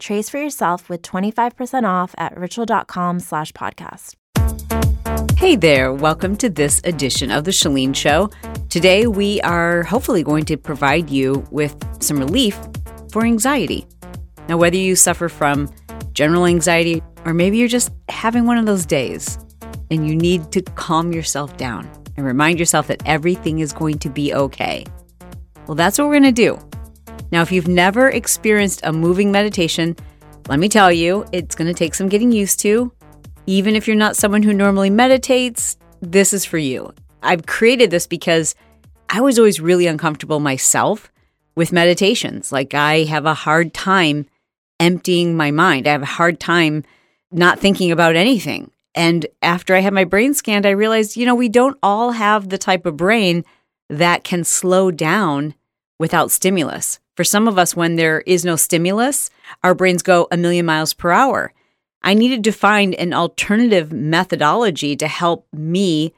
Trace for yourself with 25% off at ritual.com slash podcast. Hey there, welcome to this edition of The Chalene Show. Today we are hopefully going to provide you with some relief for anxiety. Now, whether you suffer from general anxiety or maybe you're just having one of those days and you need to calm yourself down and remind yourself that everything is going to be okay. Well, that's what we're going to do. Now, if you've never experienced a moving meditation, let me tell you, it's going to take some getting used to. Even if you're not someone who normally meditates, this is for you. I've created this because I was always really uncomfortable myself with meditations. Like, I have a hard time emptying my mind, I have a hard time not thinking about anything. And after I had my brain scanned, I realized, you know, we don't all have the type of brain that can slow down without stimulus. For some of us, when there is no stimulus, our brains go a million miles per hour. I needed to find an alternative methodology to help me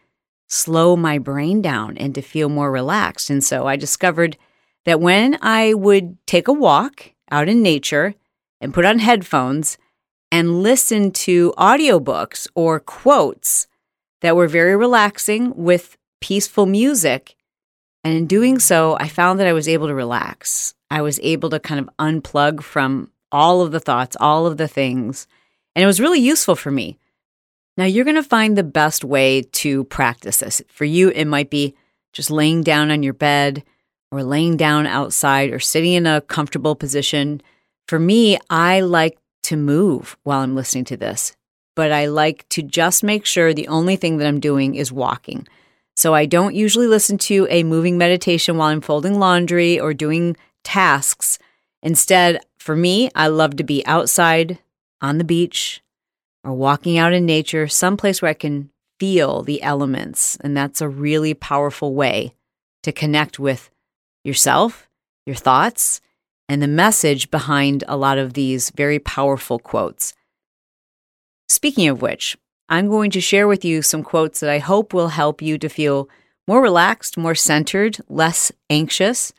slow my brain down and to feel more relaxed. And so I discovered that when I would take a walk out in nature and put on headphones, and listen to audiobooks or quotes that were very relaxing with peaceful music. And in doing so, I found that I was able to relax. I was able to kind of unplug from all of the thoughts, all of the things. And it was really useful for me. Now, you're going to find the best way to practice this. For you, it might be just laying down on your bed or laying down outside or sitting in a comfortable position. For me, I like to move while I'm listening to this, but I like to just make sure the only thing that I'm doing is walking. So I don't usually listen to a moving meditation while I'm folding laundry or doing tasks. Instead, for me, I love to be outside on the beach or walking out in nature, someplace where I can feel the elements. And that's a really powerful way to connect with yourself, your thoughts, and the message behind a lot of these very powerful quotes. Speaking of which, I'm going to share with you some quotes that I hope will help you to feel more relaxed, more centered, less anxious.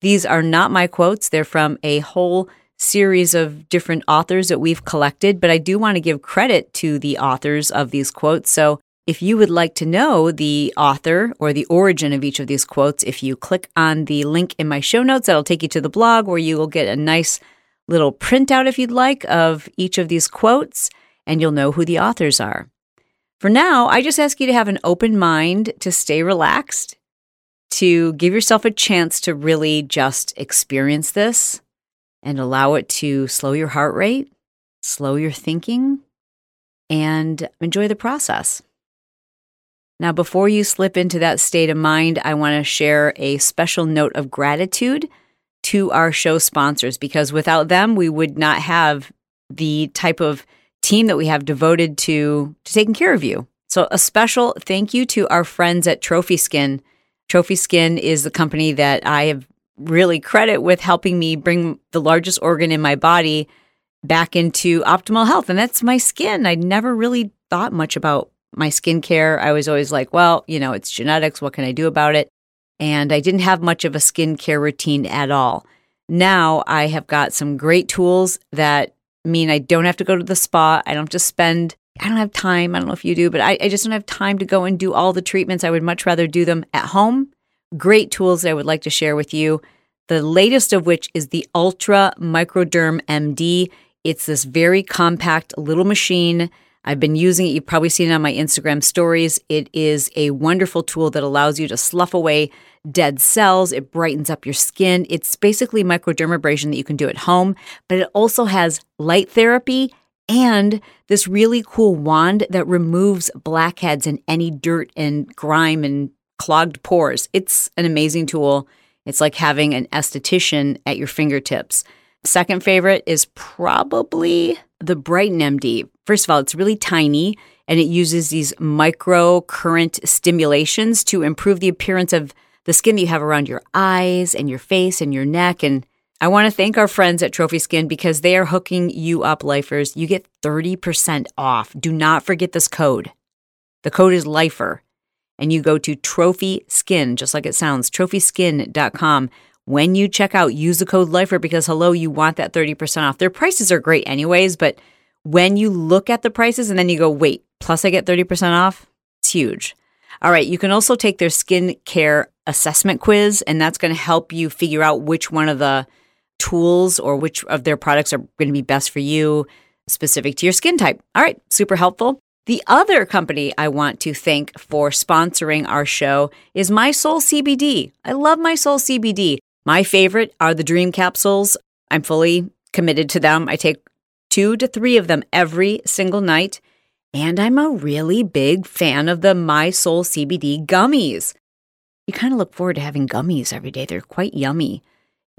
These are not my quotes, they're from a whole series of different authors that we've collected, but I do want to give credit to the authors of these quotes. So if you would like to know the author or the origin of each of these quotes, if you click on the link in my show notes, that'll take you to the blog where you will get a nice little printout, if you'd like, of each of these quotes, and you'll know who the authors are. For now, I just ask you to have an open mind, to stay relaxed, to give yourself a chance to really just experience this and allow it to slow your heart rate, slow your thinking, and enjoy the process. Now, before you slip into that state of mind, I want to share a special note of gratitude to our show sponsors because without them, we would not have the type of team that we have devoted to, to taking care of you. So, a special thank you to our friends at Trophy Skin. Trophy Skin is the company that I have really credit with helping me bring the largest organ in my body back into optimal health, and that's my skin. I never really thought much about my skincare, I was always like, well, you know, it's genetics. What can I do about it? And I didn't have much of a skincare routine at all. Now I have got some great tools that mean I don't have to go to the spa. I don't have to spend, I don't have time. I don't know if you do, but I, I just don't have time to go and do all the treatments. I would much rather do them at home. Great tools that I would like to share with you. The latest of which is the Ultra Microderm MD. It's this very compact little machine I've been using it. You've probably seen it on my Instagram stories. It is a wonderful tool that allows you to slough away dead cells. It brightens up your skin. It's basically microdermabrasion that you can do at home, but it also has light therapy and this really cool wand that removes blackheads and any dirt and grime and clogged pores. It's an amazing tool. It's like having an esthetician at your fingertips. Second favorite is probably the Brighten MD. First of all, it's really tiny and it uses these microcurrent stimulations to improve the appearance of the skin that you have around your eyes and your face and your neck. And I want to thank our friends at Trophy Skin because they are hooking you up, lifers. You get 30% off. Do not forget this code. The code is LIFER. And you go to Trophy Skin, just like it sounds, trophyskin.com. When you check out, use the code LIFER because, hello, you want that 30% off. Their prices are great, anyways, but when you look at the prices and then you go, wait, plus I get 30% off, it's huge. All right, you can also take their skin care assessment quiz, and that's going to help you figure out which one of the tools or which of their products are going to be best for you, specific to your skin type. All right, super helpful. The other company I want to thank for sponsoring our show is My Soul CBD. I love My Soul CBD. My favorite are the Dream Capsules. I'm fully committed to them. I take two to three of them every single night. And I'm a really big fan of the My Soul CBD gummies. You kind of look forward to having gummies every day, they're quite yummy.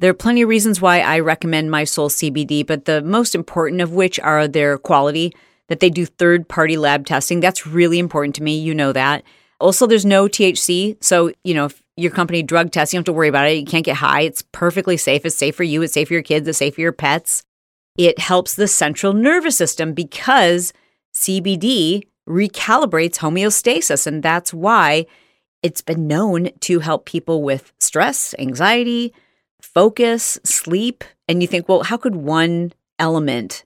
There are plenty of reasons why I recommend My Soul CBD, but the most important of which are their quality, that they do third party lab testing. That's really important to me. You know that. Also, there's no THC. So, you know, if your company drug tests, you don't have to worry about it. You can't get high. It's perfectly safe. It's safe for you. It's safe for your kids. It's safe for your pets. It helps the central nervous system because CBD recalibrates homeostasis. And that's why it's been known to help people with stress, anxiety, focus, sleep. And you think, well, how could one element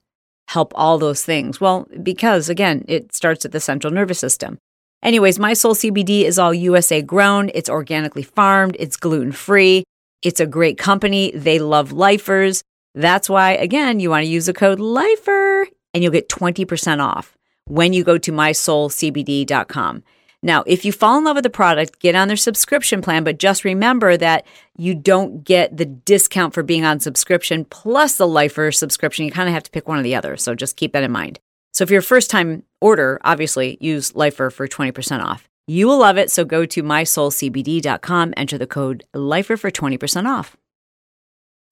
help all those things? Well, because again, it starts at the central nervous system. Anyways, My Soul CBD is all USA grown, it's organically farmed, it's gluten free, it's a great company. They love lifers. That's why, again, you want to use the code LIFER and you'll get 20% off when you go to mysoulcbd.com. Now, if you fall in love with the product, get on their subscription plan, but just remember that you don't get the discount for being on subscription plus the lifer subscription. You kind of have to pick one or the other. So just keep that in mind. So if you're a first time order, obviously use lifer for 20% off. You will love it. So go to mysoulcbd.com, enter the code LIFER for 20% off.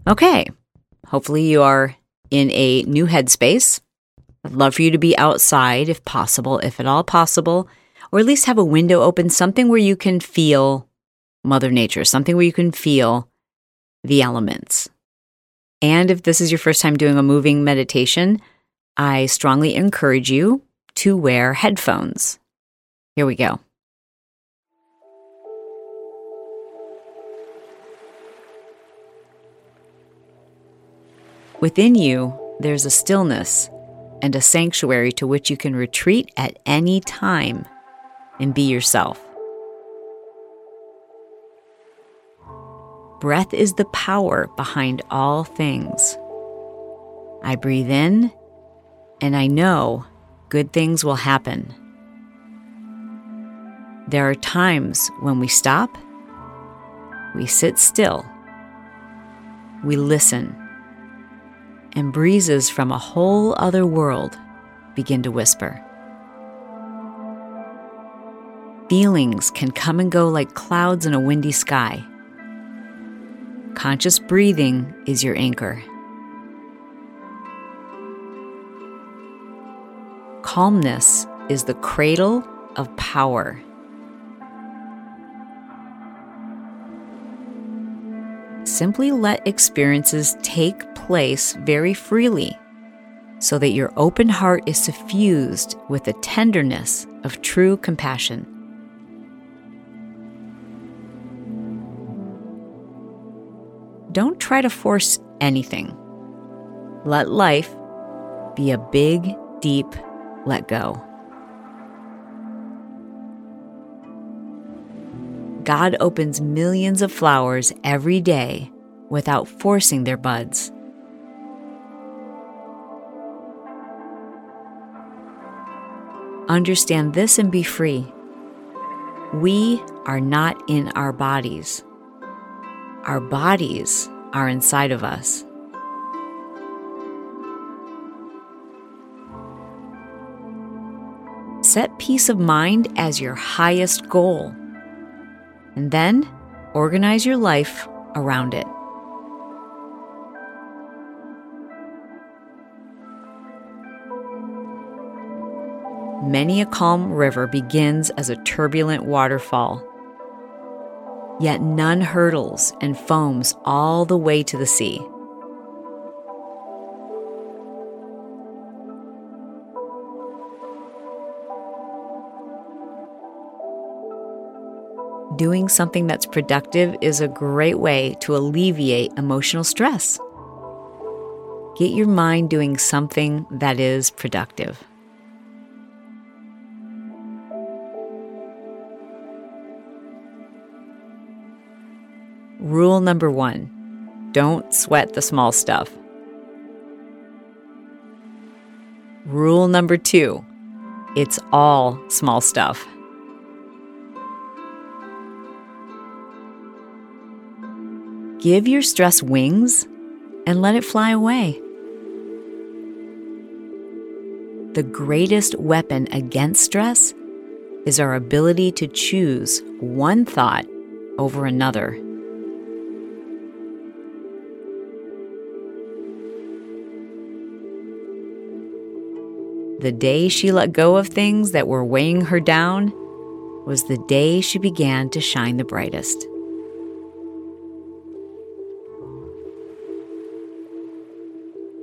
Okay. Hopefully you are in a new headspace. I'd love for you to be outside if possible, if at all possible or at least have a window open, something where you can feel Mother Nature, something where you can feel the elements. And if this is your first time doing a moving meditation, I strongly encourage you to wear headphones. Here we go. Within you, there's a stillness and a sanctuary to which you can retreat at any time and be yourself. Breath is the power behind all things. I breathe in, and I know good things will happen. There are times when we stop, we sit still, we listen, and breezes from a whole other world begin to whisper. Feelings can come and go like clouds in a windy sky. Conscious breathing is your anchor. Calmness is the cradle of power. Simply let experiences take place very freely so that your open heart is suffused with the tenderness of true compassion. Don't try to force anything. Let life be a big, deep let go. God opens millions of flowers every day without forcing their buds. Understand this and be free. We are not in our bodies. Our bodies are inside of us. Set peace of mind as your highest goal, and then organize your life around it. many a calm river begins as a turbulent waterfall. Yet none hurtles and foams all the way to the sea. Doing something that's productive is a great way to alleviate emotional stress. Get your mind doing something that is productive. Rule number one don't sweat the small stuff. Rule number two it's all small stuff. Give your stress wings and let it fly away. The greatest weapon against stress is our ability to choose one thought over another. The day she let go of things that were weighing her down was the day she began to shine the brightest.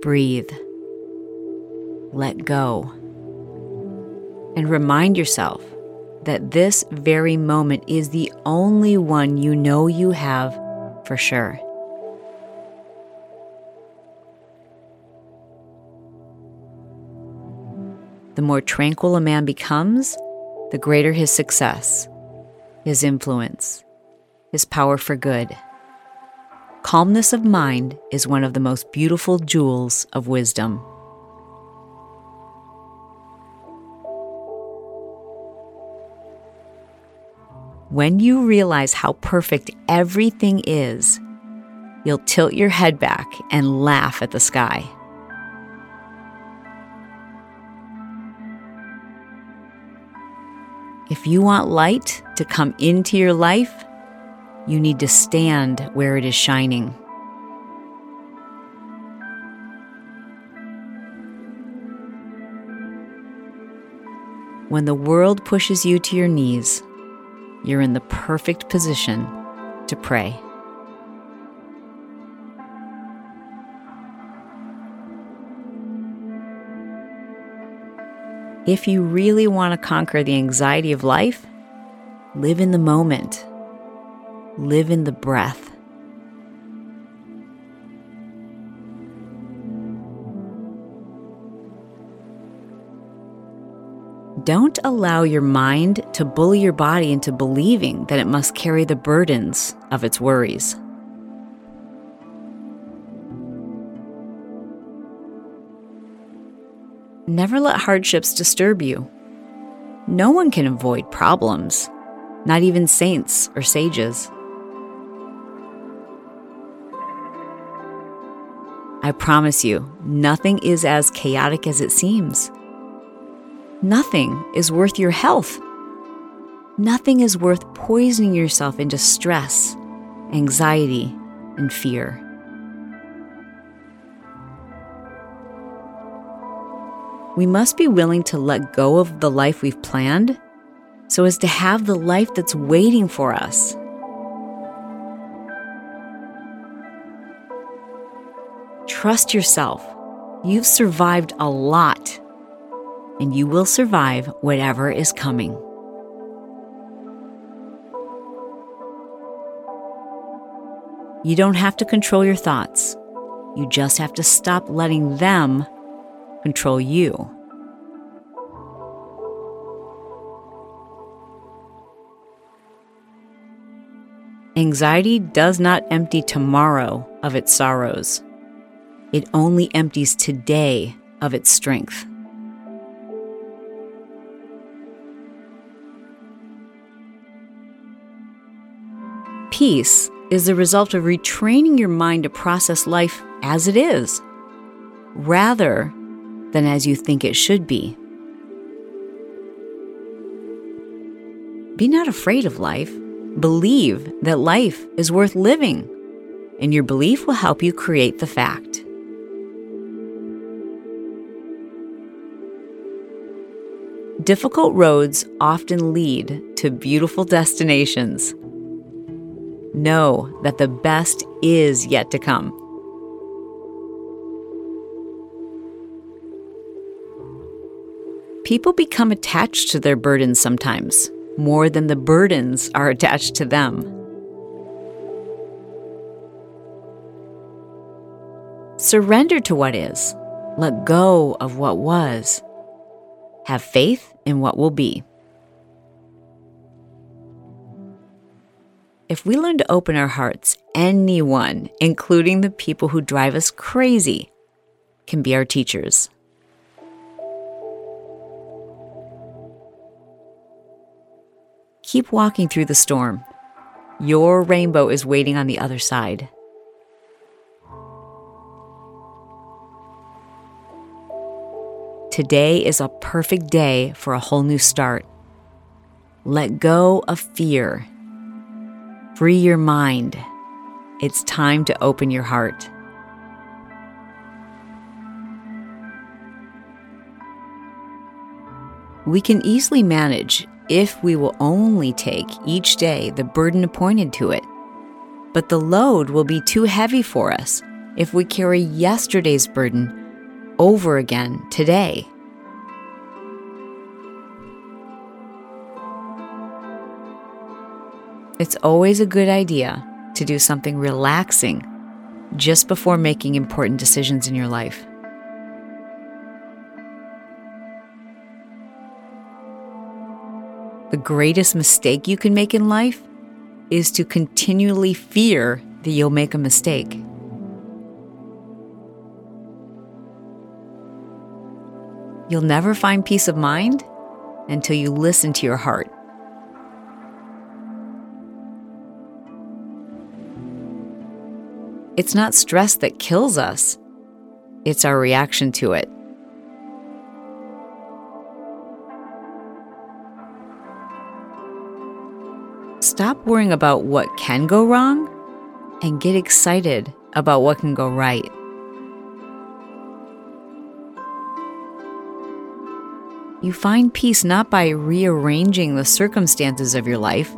Breathe. Let go. And remind yourself that this very moment is the only one you know you have for sure. The more tranquil a man becomes, the greater his success, his influence, his power for good. Calmness of mind is one of the most beautiful jewels of wisdom. When you realize how perfect everything is, you'll tilt your head back and laugh at the sky. If you want light to come into your life, you need to stand where it is shining. When the world pushes you to your knees, you're in the perfect position to pray. If you really want to conquer the anxiety of life, live in the moment, live in the breath. Don't allow your mind to bully your body into believing that it must carry the burdens of its worries. Never let hardships disturb you. No one can avoid problems, not even saints or sages. I promise you, nothing is as chaotic as it seems. Nothing is worth your health. Nothing is worth poisoning yourself into stress, anxiety, and fear. We must be willing to let go of the life we've planned so as to have the life that's waiting for us. Trust yourself. You've survived a lot, and you will survive whatever is coming. You don't have to control your thoughts. You just have to stop letting them control you. Anxiety does not empty tomorrow of its sorrows. It only empties today of its strength. Peace is the result of retraining your mind to process life as it is, rather than as you think it should be. Be not afraid of life. Believe that life is worth living, and your belief will help you create the fact. difficult roads often lead to beautiful destinations. Know that the best is yet to come. People become attached to their burdens sometimes, more than the burdens are attached to them. Surrender to what is. Let go of what was. Have faith in what will be. If we learn to open our hearts, anyone, including the people who drive us crazy, can be our teachers. Keep walking through the storm. Your rainbow is waiting on the other side. Today is a perfect day for a whole new start. Let go of fear. Free your mind. It's time to open your heart. We can easily manage if we will only take each day the burden appointed to it. But the load will be too heavy for us if we carry yesterday's burden over again today. It's always a good idea to do something relaxing just before making important decisions in your life. The greatest mistake you can make in life is to continually fear that you'll make a mistake. You'll never find peace of mind until you listen to your heart. It's not stress that kills us, it's our reaction to it. Stop worrying about what can go wrong and get excited about what can go right. You find peace not by rearranging the circumstances of your life,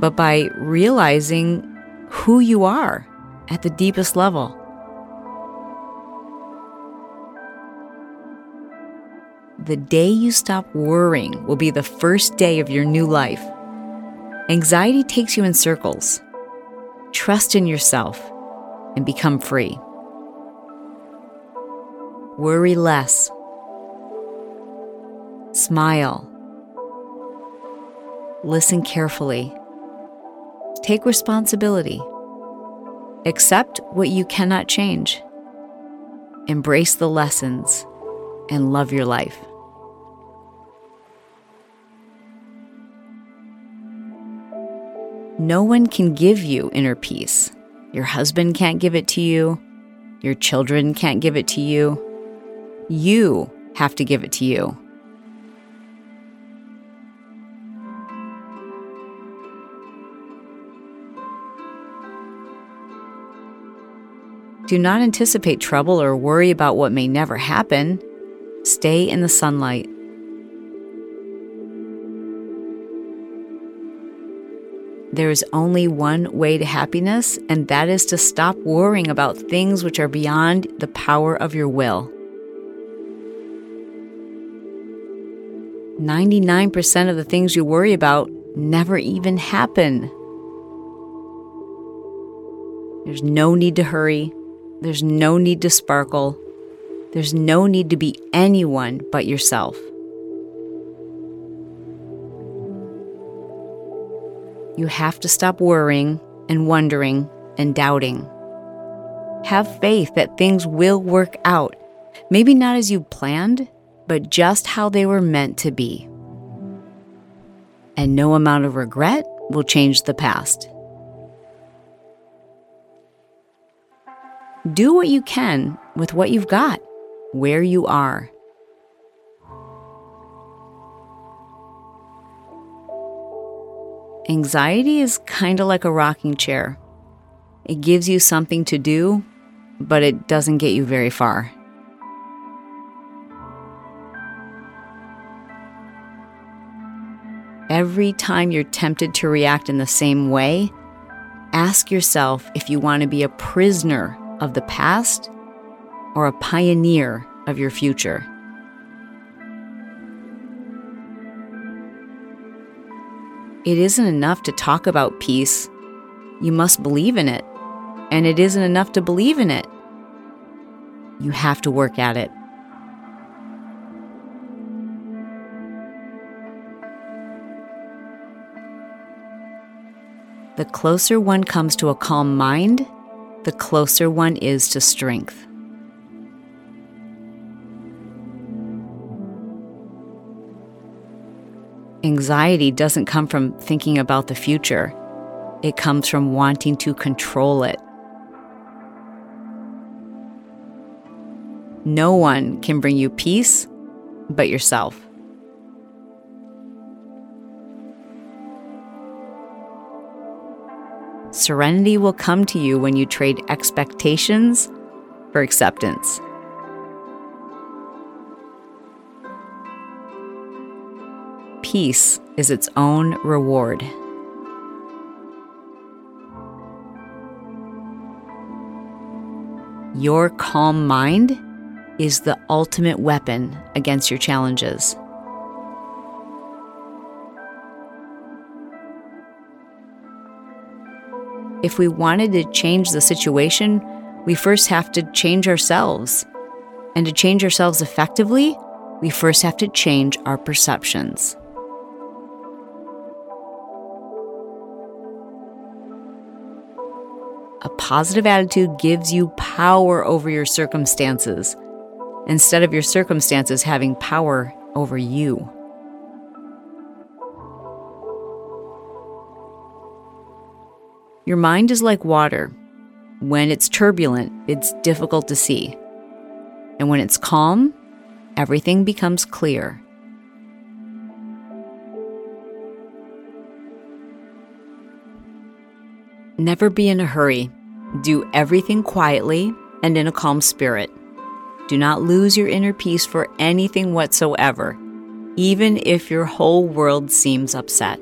but by realizing who you are at the deepest level. The day you stop worrying will be the first day of your new life. Anxiety takes you in circles. Trust in yourself and become free. Worry less. Smile. Listen carefully. Take responsibility. Accept what you cannot change. Embrace the lessons and love your life. No one can give you inner peace. Your husband can't give it to you. Your children can't give it to you. You have to give it to you. Do not anticipate trouble or worry about what may never happen. Stay in the sunlight. There is only one way to happiness, and that is to stop worrying about things which are beyond the power of your will. 99% of the things you worry about never even happen. There's no need to hurry. There's no need to sparkle. There's no need to be anyone but yourself. You have to stop worrying and wondering and doubting. Have faith that things will work out, maybe not as you planned, but just how they were meant to be. And no amount of regret will change the past. Do what you can with what you've got, where you are. Anxiety is kind of like a rocking chair. It gives you something to do, but it doesn't get you very far. every time you're tempted to react in the same way, ask yourself if you want to be a prisoner of the past or a pioneer of your future. It isn't enough to talk about peace. You must believe in it. And it isn't enough to believe in it. You have to work at it. The closer one comes to a calm mind, the closer one is to strength. Anxiety doesn't come from thinking about the future, it comes from wanting to control it. No one can bring you peace but yourself. Serenity will come to you when you trade expectations for acceptance. Peace is its own reward. Your calm mind is the ultimate weapon against your challenges. If we wanted to change the situation, we first have to change ourselves. And to change ourselves effectively, we first have to change our perceptions. A positive attitude gives you power over your circumstances instead of your circumstances having power over you. Your mind is like water. When it's turbulent, it's difficult to see. And when it's calm, everything becomes clear. Never be in a hurry. Do everything quietly and in a calm spirit. Do not lose your inner peace for anything whatsoever, even if your whole world seems upset.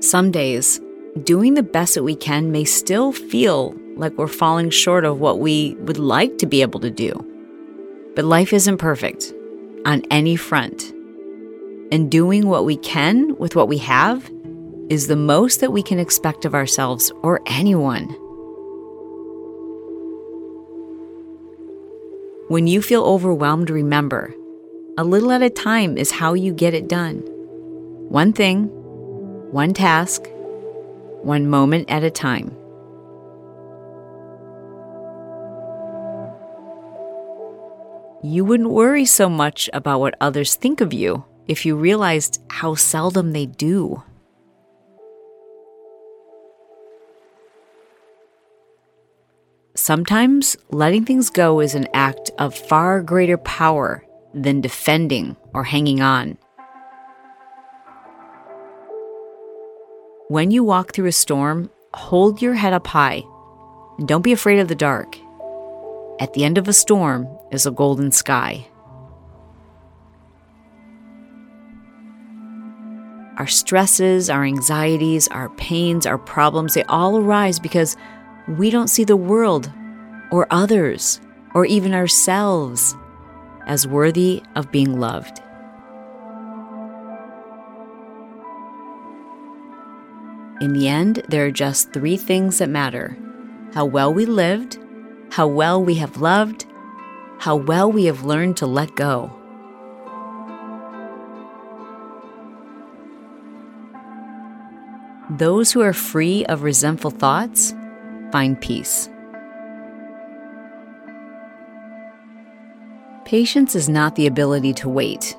Some days, doing the best that we can may still feel like we're falling short of what we would like to be able to do. But life isn't perfect on any front and doing what we can with what we have is the most that we can expect of ourselves or anyone. When you feel overwhelmed, remember a little at a time is how you get it done. One thing, one task, one moment at a time. You wouldn't worry so much about what others think of you if you realized how seldom they do. Sometimes letting things go is an act of far greater power than defending or hanging on. When you walk through a storm, hold your head up high and don't be afraid of the dark. At the end of a storm is a golden sky. Our stresses, our anxieties, our pains, our problems, they all arise because we don't see the world or others or even ourselves as worthy of being loved. In the end, there are just three things that matter how well we lived, how well we have loved, how well we have learned to let go. Those who are free of resentful thoughts find peace. Patience is not the ability to wait.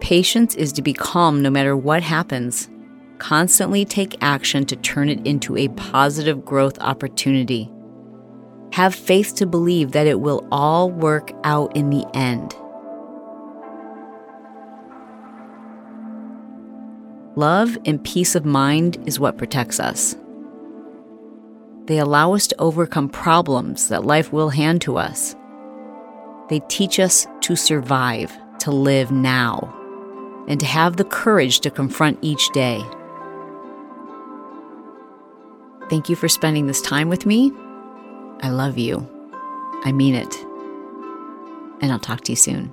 Patience is to be calm no matter what happens. Constantly take action to turn it into a positive growth opportunity. Have faith to believe that it will all work out in the end. Love and peace of mind is what protects us. They allow us to overcome problems that life will hand to us. They teach us to survive, to live now, and to have the courage to confront each day. Thank you for spending this time with me. I love you. I mean it. And I'll talk to you soon.